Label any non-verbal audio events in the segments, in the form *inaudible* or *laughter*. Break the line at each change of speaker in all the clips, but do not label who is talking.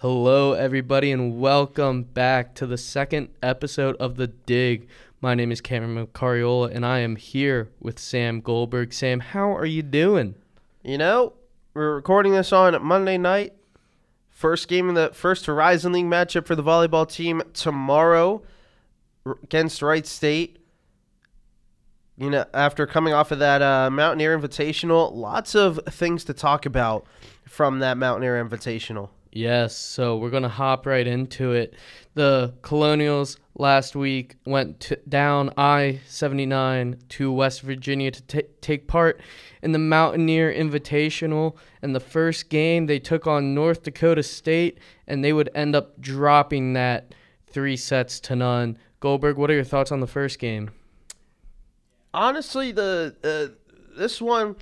Hello, everybody, and welcome back to the second episode of The Dig. My name is Cameron Macariola, and I am here with Sam Goldberg. Sam, how are you doing?
You know, we're recording this on Monday night. First game in the first Horizon League matchup for the volleyball team tomorrow against Wright State. You know, after coming off of that uh, Mountaineer Invitational, lots of things to talk about from that Mountaineer Invitational.
Yes, so we're going to hop right into it. The Colonials last week went to, down I 79 to West Virginia to ta take part in the Mountaineer Invitational. And the first game, they took on North Dakota State, and they would end up dropping that three sets to none. Goldberg, what are your thoughts on the first game?
Honestly, the uh, this one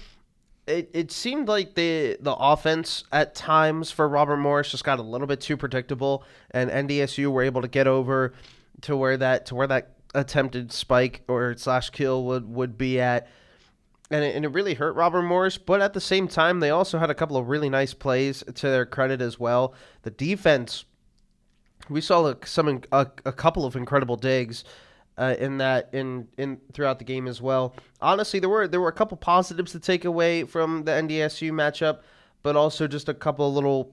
it, it seemed like the the offense at times for Robert Morris just got a little bit too predictable, and NDSU were able to get over to where that to where that attempted spike or slash kill would would be at. And it, and it really hurt Robert Morris, but at the same time, they also had a couple of really nice plays to their credit as well. The defense, we saw some a, a couple of incredible digs uh, in that in in throughout the game as well. Honestly, there were there were a couple positives to take away from the NDSU matchup, but also just a couple little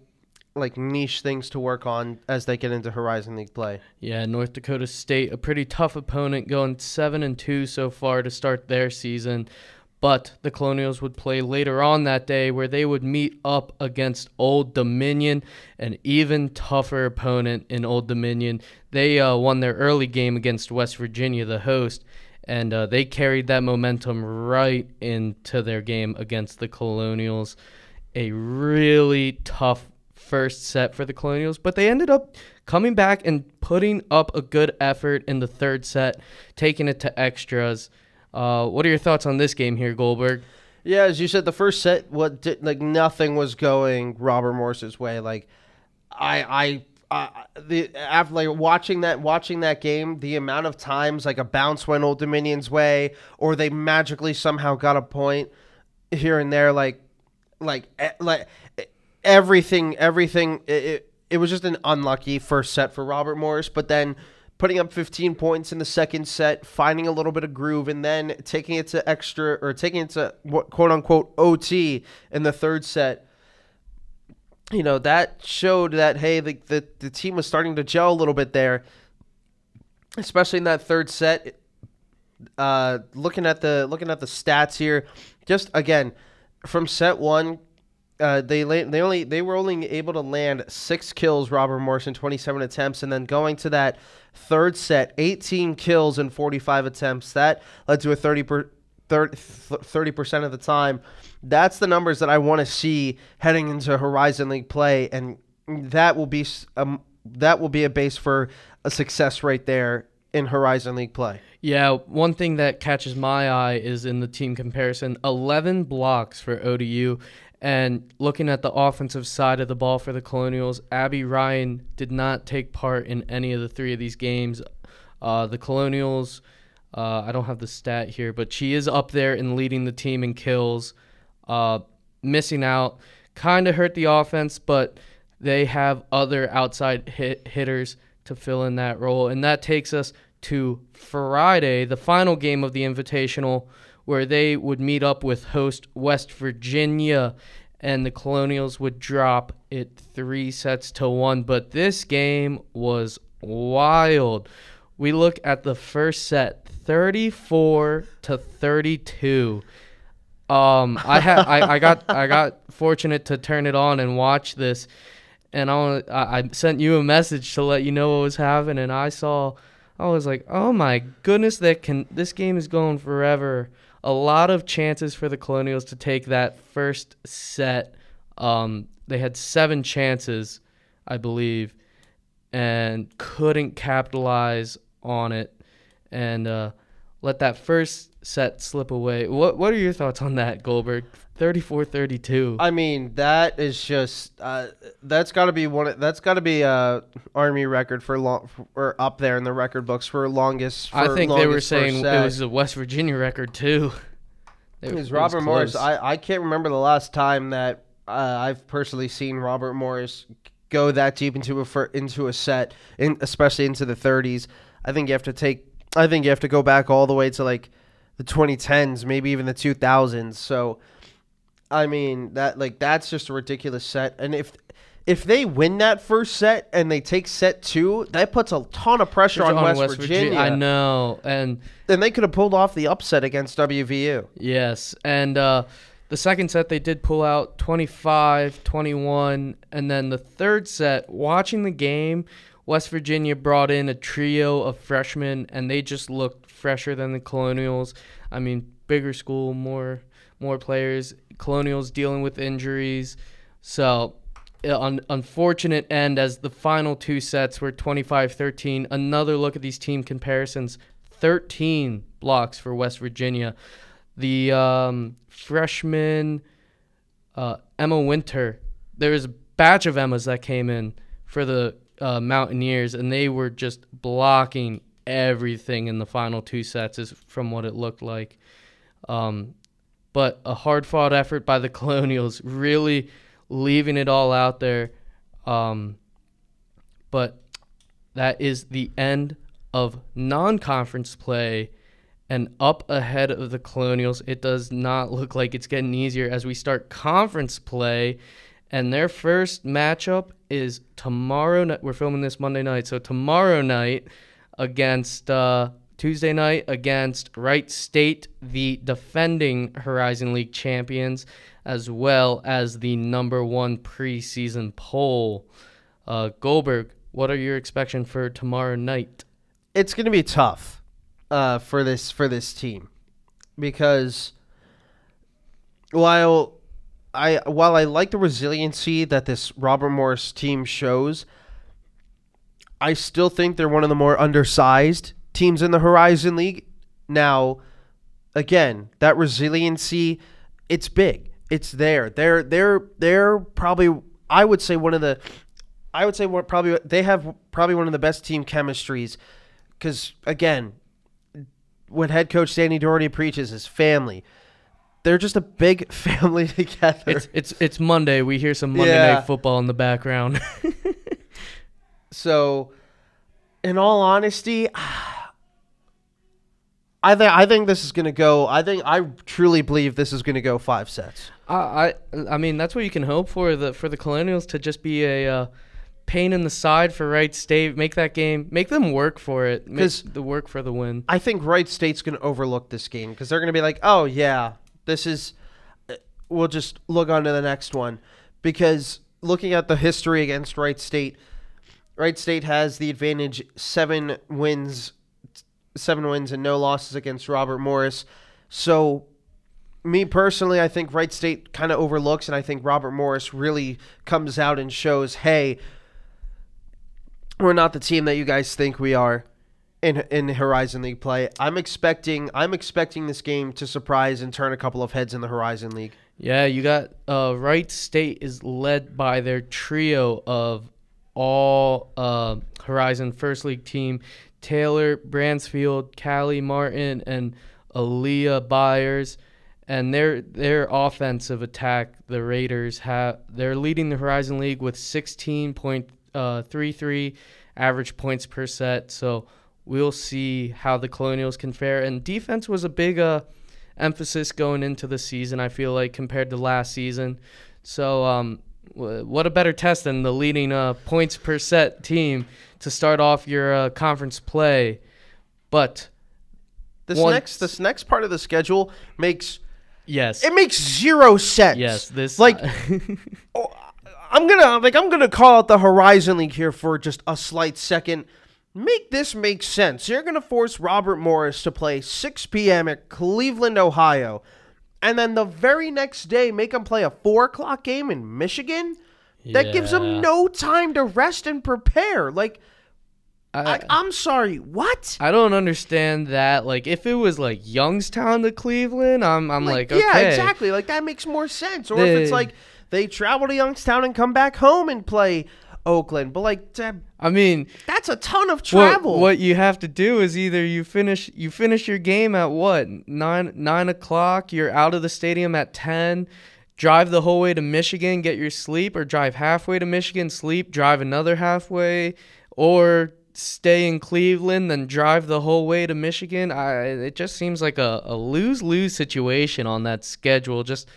like niche things to work on as they get into Horizon League play.
Yeah, North Dakota State, a pretty tough opponent, going seven and two so far to start their season. But the Colonials would play later on that day where they would meet up against Old Dominion, an even tougher opponent in Old Dominion. They uh, won their early game against West Virginia, the host, and uh, they carried that momentum right into their game against the Colonials. A really tough first set for the Colonials, but they ended up coming back and putting up a good effort in the third set, taking it to extras. Uh, what are your thoughts on this game here, Goldberg?
Yeah, as you said, the first set, what did, like nothing was going Robert Morris's way. Like, I, I, the after like watching that watching that game, the amount of times like a bounce went Old Dominion's way, or they magically somehow got a point here and there, like, like, like everything, everything. It, it, it was just an unlucky first set for Robert Morris, but then putting up 15 points in the second set, finding a little bit of groove, and then taking it to extra or taking it to what quote unquote OT in the third set. You know that showed that hey, the, the the team was starting to gel a little bit there, especially in that third set. Uh, looking at the looking at the stats here, just again from set one, uh, they they only they were only able to land six kills. Robert Morris in 27 attempts, and then going to that third set, 18 kills in 45 attempts. That led to a 30 per, 30 percent of the time. That's the numbers that I want to see heading into Horizon League play, and that will be um, that will be a base for a success right there in Horizon League play.
Yeah, one thing that catches my eye is in the team comparison 11 blocks for ODU and looking at the offensive side of the ball for the Colonials, Abby Ryan did not take part in any of the three of these games. Uh, the Colonials, uh, I don't have the stat here, but she is up there in leading the team in kills. Uh, missing out kind of hurt the offense, but they have other outside hit hitters to fill in that role. And that takes us to Friday, the final game of the Invitational where they would meet up with host West Virginia and the Colonials would drop it three sets to one. But this game was wild. We look at the first set, 34 to 32. Um, I had I, I got *laughs* I got fortunate to turn it on and watch this, and I I sent you a message to let you know what was happening. And I saw, I was like, oh my goodness, that can this game is going forever a lot of chances for the Colonials to take that first set. Um, they had seven chances, I believe, and couldn't capitalize on it and uh, let that first set slip away. What What are your thoughts on that, Goldberg? 34-32.
I mean, that is just uh, that's got to be one. Of, That's got to be a RMU record for long or up there in the record books for longest. For
I think
longest
they were saying it was a West Virginia record too.
It was Robert Morris. I, I can't remember the last time that uh, I've personally seen Robert Morris go that deep into a fir- into a set, in, especially into the 30s. I think you have to take. I think you have to go back all the way to like the 2010s, maybe even the 2000s. So, I mean that like that's just a ridiculous set. And if if they win that first set and they take set two, that puts a ton of pressure on, West, Virginia.
I know, and
Then they could have pulled off the upset against WVU.
Yes, and uh, the second set they did pull out 25, 21, and then the third set, watching the game, West Virginia brought in a trio of freshmen, and they just looked fresher than the Colonials. I mean, bigger school, more more players. Colonials dealing with injuries, so uh, un- unfortunate end as the final two sets were 25-13. Another look at these team comparisons: 13 blocks for West Virginia the um, freshman uh, Emma Winter. There was a batch of Emmas that came in for the uh, Mountaineers, and they were just blocking everything in the final two sets, is from what it looked like. Um, but a hard fought effort by the *laughs* Colonials, really leaving it all out there. Um, but that is the end of non conference play and up ahead of the Colonials. It does not look like it's getting easier as we start conference play. And their first matchup is tomorrow night. We're filming this Monday night. So tomorrow night against uh, Tuesday night against Wright State, the defending Horizon League champions, as well as the number one preseason poll. Uh, Goldberg, what are your expectations for tomorrow night?
It's going to be tough uh, for this for this team because while I while I like the resiliency that this Robert Morris team shows, I still think they're one of the more undersized teams in the Horizon League. Now, again, that resiliency, it's big. It's there. They're they're they're probably I would say one of the I would say what probably they have probably one of the best team chemistries because again, what head coach Danny Doherty preaches is family. They're just a big *laughs* family together.
It's it's it's Monday. We hear some Monday
Yeah.
night football in the background. *laughs*
So, in all honesty, *sighs* I think I think this is going to go. I think I truly believe this is going to go five sets.
I, I I mean that's what you can hope for the for the Colonials to just be a uh, pain in the side for Wright State. Make that game. Make them work for it. Make the work for the win.
I think Wright State's going to overlook this game because they're going to be like, "Oh yeah, this is." uh, We'll just look on to the next one because looking at the history against Wright State, Wright State has the advantage: seven wins, seven wins and no losses against Robert Morris. So, me personally, I think Wright State kind of overlooks, and I think Robert Morris really comes out and shows, "Hey, we're not the team that you guys think we are." In in Horizon League play. I'm expecting I'm expecting this game to surprise and turn a couple of heads in the Horizon League.
Yeah, you got uh, Wright State is led by their trio of all uh, Horizon First League team: Taylor Bransfield, Callie Martin, and Aaliyah Byers. And their their offensive attack, the Raiders have they're leading the Horizon League with 16.33 average points per set. So we'll see how the Colonials can fare. And defense was a big uh, emphasis going into the season. I feel like compared to last season. So um, w- what a better test than the leading uh, points per set team to start off your uh, conference play. But
This
Once-
next this next part of the schedule makes
yes,
it makes zero sense.
yes, this
like *laughs* oh, I'm gonna like I'm gonna call out the Horizon League here for just a slight second. Make this make sense. You're gonna force Robert Morris to play 6 p.m. at Cleveland, Ohio, and then the very next day make him play a four o'clock game in Michigan. That gives
Yeah.
him no time to rest and prepare. Like,
I,
I'm sorry, what?
I don't understand that. Like, if it was like Youngstown to Cleveland, I'm I'm like, okay,
yeah, exactly. Like that makes more sense. Or if it's like they travel to Youngstown and come back home and play Oakland, but like that-
I mean,
that's a ton of
what,
travel.
what you have to do is either you finish you finish your game at what nine nine o'clock. You're out of the stadium at ten. drive the whole way to Michigan, get your sleep, or drive halfway to Michigan, sleep, drive another halfway, or stay in Cleveland, then drive the whole way to Michigan. I, it just seems like a, a lose lose situation on that schedule. Just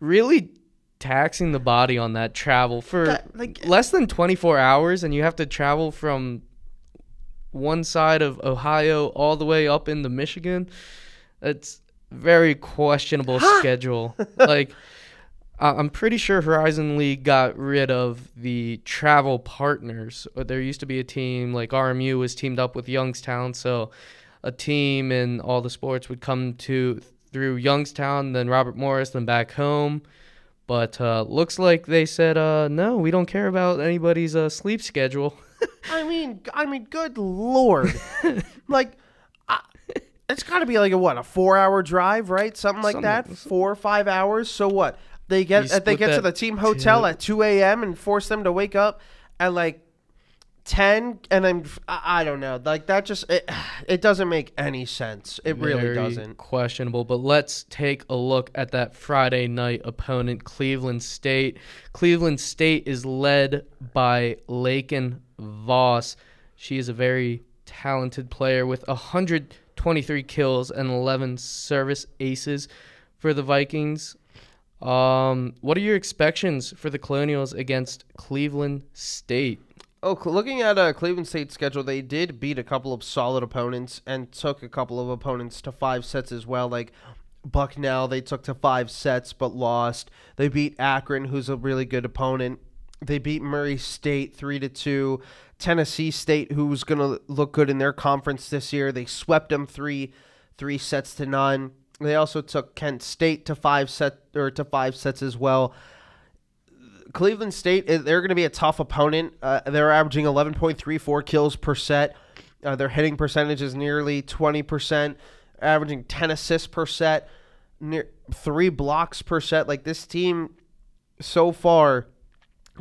really taxing the body on that travel for
That- like-
less than 24 hours, and you have to travel from one side of Ohio all the way up into Michigan. It's very questionable schedule. *laughs* like I'm pretty sure Horizon League got rid of the travel partners. Uh, There used to be a team like RMU was teamed up with Youngstown, so a team in all the sports would come to through Youngstown, then Robert Morris, then back home. But uh, looks like they said, uh, no, we don't care about anybody's uh, sleep schedule. *laughs*
I mean, I mean, good lord! *laughs* like, I, it's got to be like a what, a four-hour drive, right? Something like
Something-
that, four or five hours. So what? They get uh, they get to the team hotel at two a.m. and force them to wake up at like ten, and i'm I don't know, like that just it, it doesn't make any sense. It really doesn't.
Questionable. But let's take a look at that Friday night opponent, Cleveland State. Cleveland State is led by Lakin Voss. She is a very talented player with 123 kills and 11 service aces for the Vikings. Um, what are your expectations for the Colonials against Cleveland State?
Oh, looking at uh, Cleveland State's schedule, they did beat a couple of solid opponents and took a couple of opponents to five sets as well. Like Bucknell, they took to five sets but lost. They beat Akron, who's a really good opponent. They beat Murray State three to two. Tennessee State, who's gonna look good in their conference this year, they swept them three three sets to none. They also took Kent State to five set or to five sets as well. Cleveland State, eh, they're going to be a tough opponent. Uh, they're averaging 11.34 kills per set. Uh, their hitting percentage is nearly 20%, averaging 10 assists per set, near three blocks per set. Like this team, so far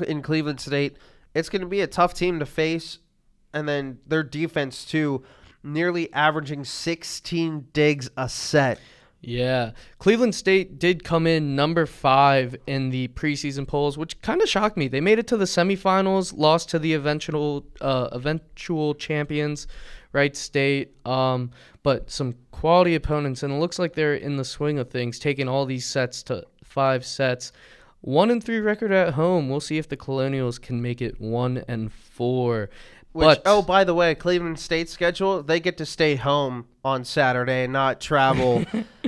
in Cleveland State, it's going to be a tough team to face. And then their defense, too, nearly averaging 16 digs a set.
Yeah. Cleveland State did come in number five in the preseason polls, which kind of shocked me. They made it to the semifinals, lost to the eventual uh, eventual champions, Wright State. Um, but some quality opponents, and it looks like they're in the swing of things, taking all these sets to five sets. One and three record at home. We'll see if the Colonials can make it one and four.
Which,
but
oh, by the way, Cleveland State schedule, they get to stay home on Saturday and not travel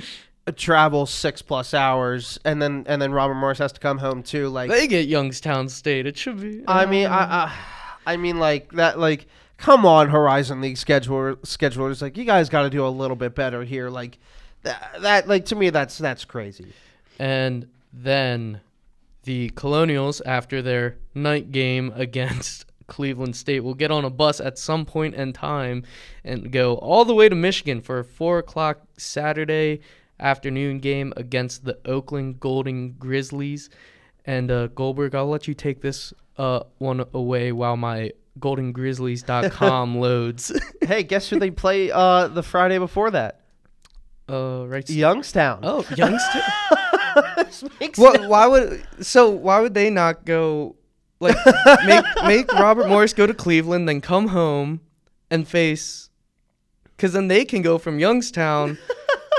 *laughs* travel six plus hours and then and then Robert Morris has to come home too. Like
they get Youngstown State. It should be.
I mean I, I I mean like that like come on Horizon League scheduler schedulers like you guys got to do a little bit better here like that, that like to me that's that's crazy.
And then the Colonials, after their night game against *laughs* Cleveland State, will get on a bus at some point in time and go all the way to Michigan for a 4 o'clock Saturday afternoon game against the Oakland Golden Grizzlies. And uh, Goldberg, I'll let you take this uh, one away while my goldengrizzlies.com *laughs* loads. *laughs*
hey, guess who they play uh the Friday before that?
uh, right.
Youngstown.
Oh, Youngstown. What? Why would so? Why would they not go? Like make *laughs* make Robert Morris go to Cleveland, then come home and face, because then they can go from Youngstown,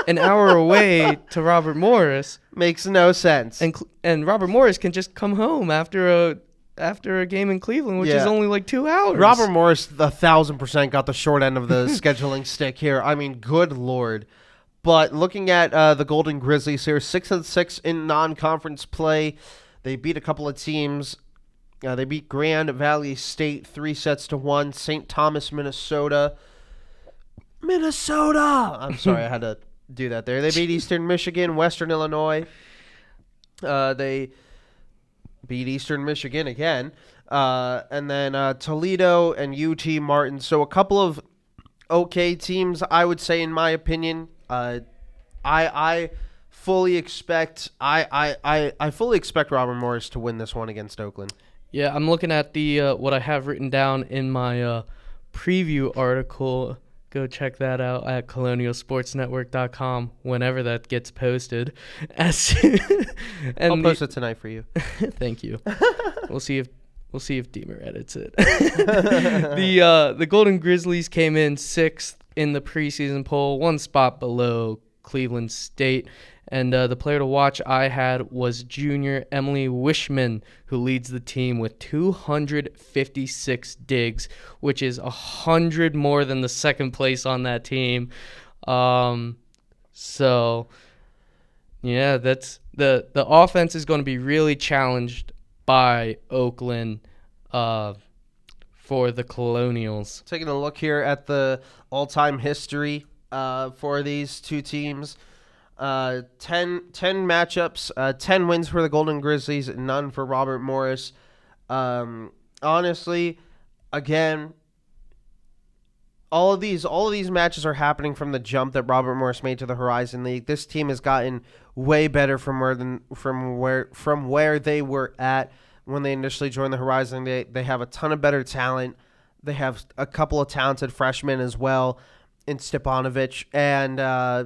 an hour away to Robert Morris,
makes no sense.
and and Robert Morris can just come home after a after a game in Cleveland, which is only like two hours.
Robert Morris, a thousand percent got the short end of the *laughs* scheduling stick here. I mean, good lord. But looking at uh, the Golden Grizzlies here, six and six in non-conference play. They beat a couple of teams. Uh, they beat Grand Valley State three sets to one. St. Thomas, Minnesota. Minnesota. I'm *laughs* sorry, I had to do that there. They beat Eastern Michigan, Western Illinois. Uh, they beat Eastern Michigan again. Uh, and then uh, Toledo and UT Martin. So a couple of okay teams, I would say, in my opinion. Uh, I I fully expect I, I, I, I fully expect Robert Morris to win this one against Oakland.
Yeah, I'm looking at the uh, what I have written down in my uh, preview article. go check that out at colonialsportsnetwork.com whenever that gets posted. *laughs* As
I'll
and
post
the,
it tonight for you. *laughs*
thank you. *laughs* we'll see if we'll see if Deemer edits it. the uh, the Golden Grizzlies came in sixth in the preseason poll, one spot below Cleveland State. And uh, the player to watch I had was junior Emily Wishman, who leads the team with 256 digs, which is 100 more than the second place on that team. Um, so, yeah, that's the the offense is going to be really challenged by Oakland uh, for the Colonials.
Taking a look here at the all-time history uh, for these two teams. Uh, 10, 10 matchups, uh, 10 wins for the Golden Grizzlies, none for Robert Morris. Um, honestly, again, all of these all of these matches are happening from the jump that Robert Morris made to the Horizon League. This team has gotten way better from where than from where from where they were at when they initially joined the Horizon. They they have a ton of better talent. They have a couple of talented freshmen as well in Stepanovic and uh,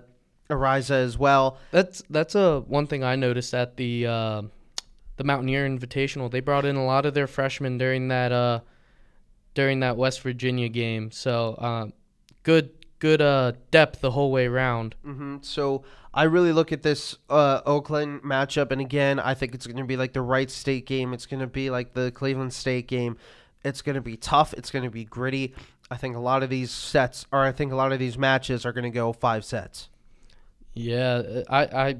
Ariza as well.
That's that's a one thing I noticed at the uh, the Mountaineer Invitational. They brought in a lot of their freshmen during that uh, during that West Virginia game. So uh, good good uh, depth the whole way around.
hmm So I really look at this uh, Oakland matchup, and again, I think it's going to be like the Wright State game. It's going to be like the Cleveland State game. It's going to be tough. It's going to be gritty. I think a lot of these sets, or I think a lot of these matches, are going to go five sets.
Yeah, I, I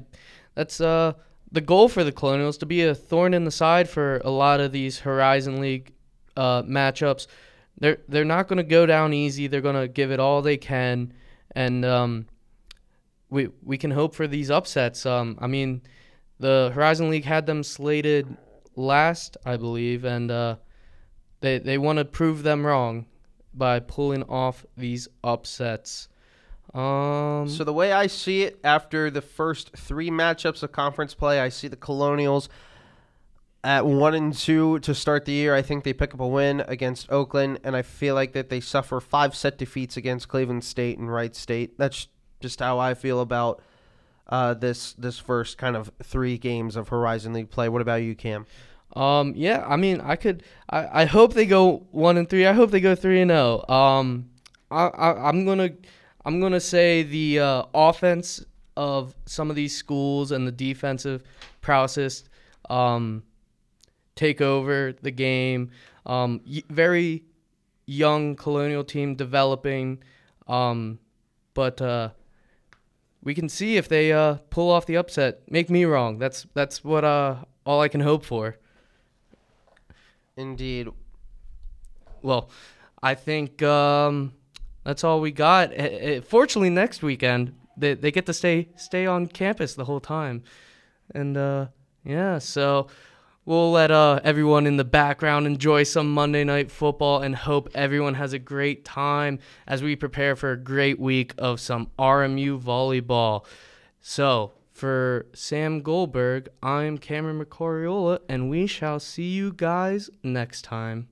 that's uh the goal for the Colonials to be a thorn in the side for a lot of these Horizon League uh, matchups. They're they're not going to go down easy. They're going to give it all they can, and um, we we can hope for these upsets. Um, I mean, the Horizon League had them slated last, I believe, and uh, they they want to prove them wrong by pulling off these upsets. Um,
So the way I see it, after the first three matchups of conference play, I see the Colonials at one and two to start the year. I think they pick up a win against Oakland, and I feel like that they suffer five set defeats against Cleveland State and Wright State. That's just how I feel about uh, this this first kind of three games of Horizon League play. What about you, Cam?
Um, yeah, I mean, I could, I, I hope they go one and three. I hope they go three and zero. Um, I, I, I'm gonna, I'm gonna say the uh, offense of some of these schools and the defensive prowess, um, take over the game. Um, y- very young colonial team developing, um, but uh, we can see if they uh, pull off the upset. Make me wrong. That's that's what uh, all I can hope for.
Indeed.
Well, I think um, that's all we got. Eh, eh, Fortunately, next weekend they they get to stay stay on campus the whole time, and uh, yeah, so we'll let uh, everyone in the background enjoy some Monday night football and hope everyone has a great time as we prepare for a great week of some RMU volleyball. So. For Sam Goldberg, I'm Cameron Macariola, and we shall see you guys next time.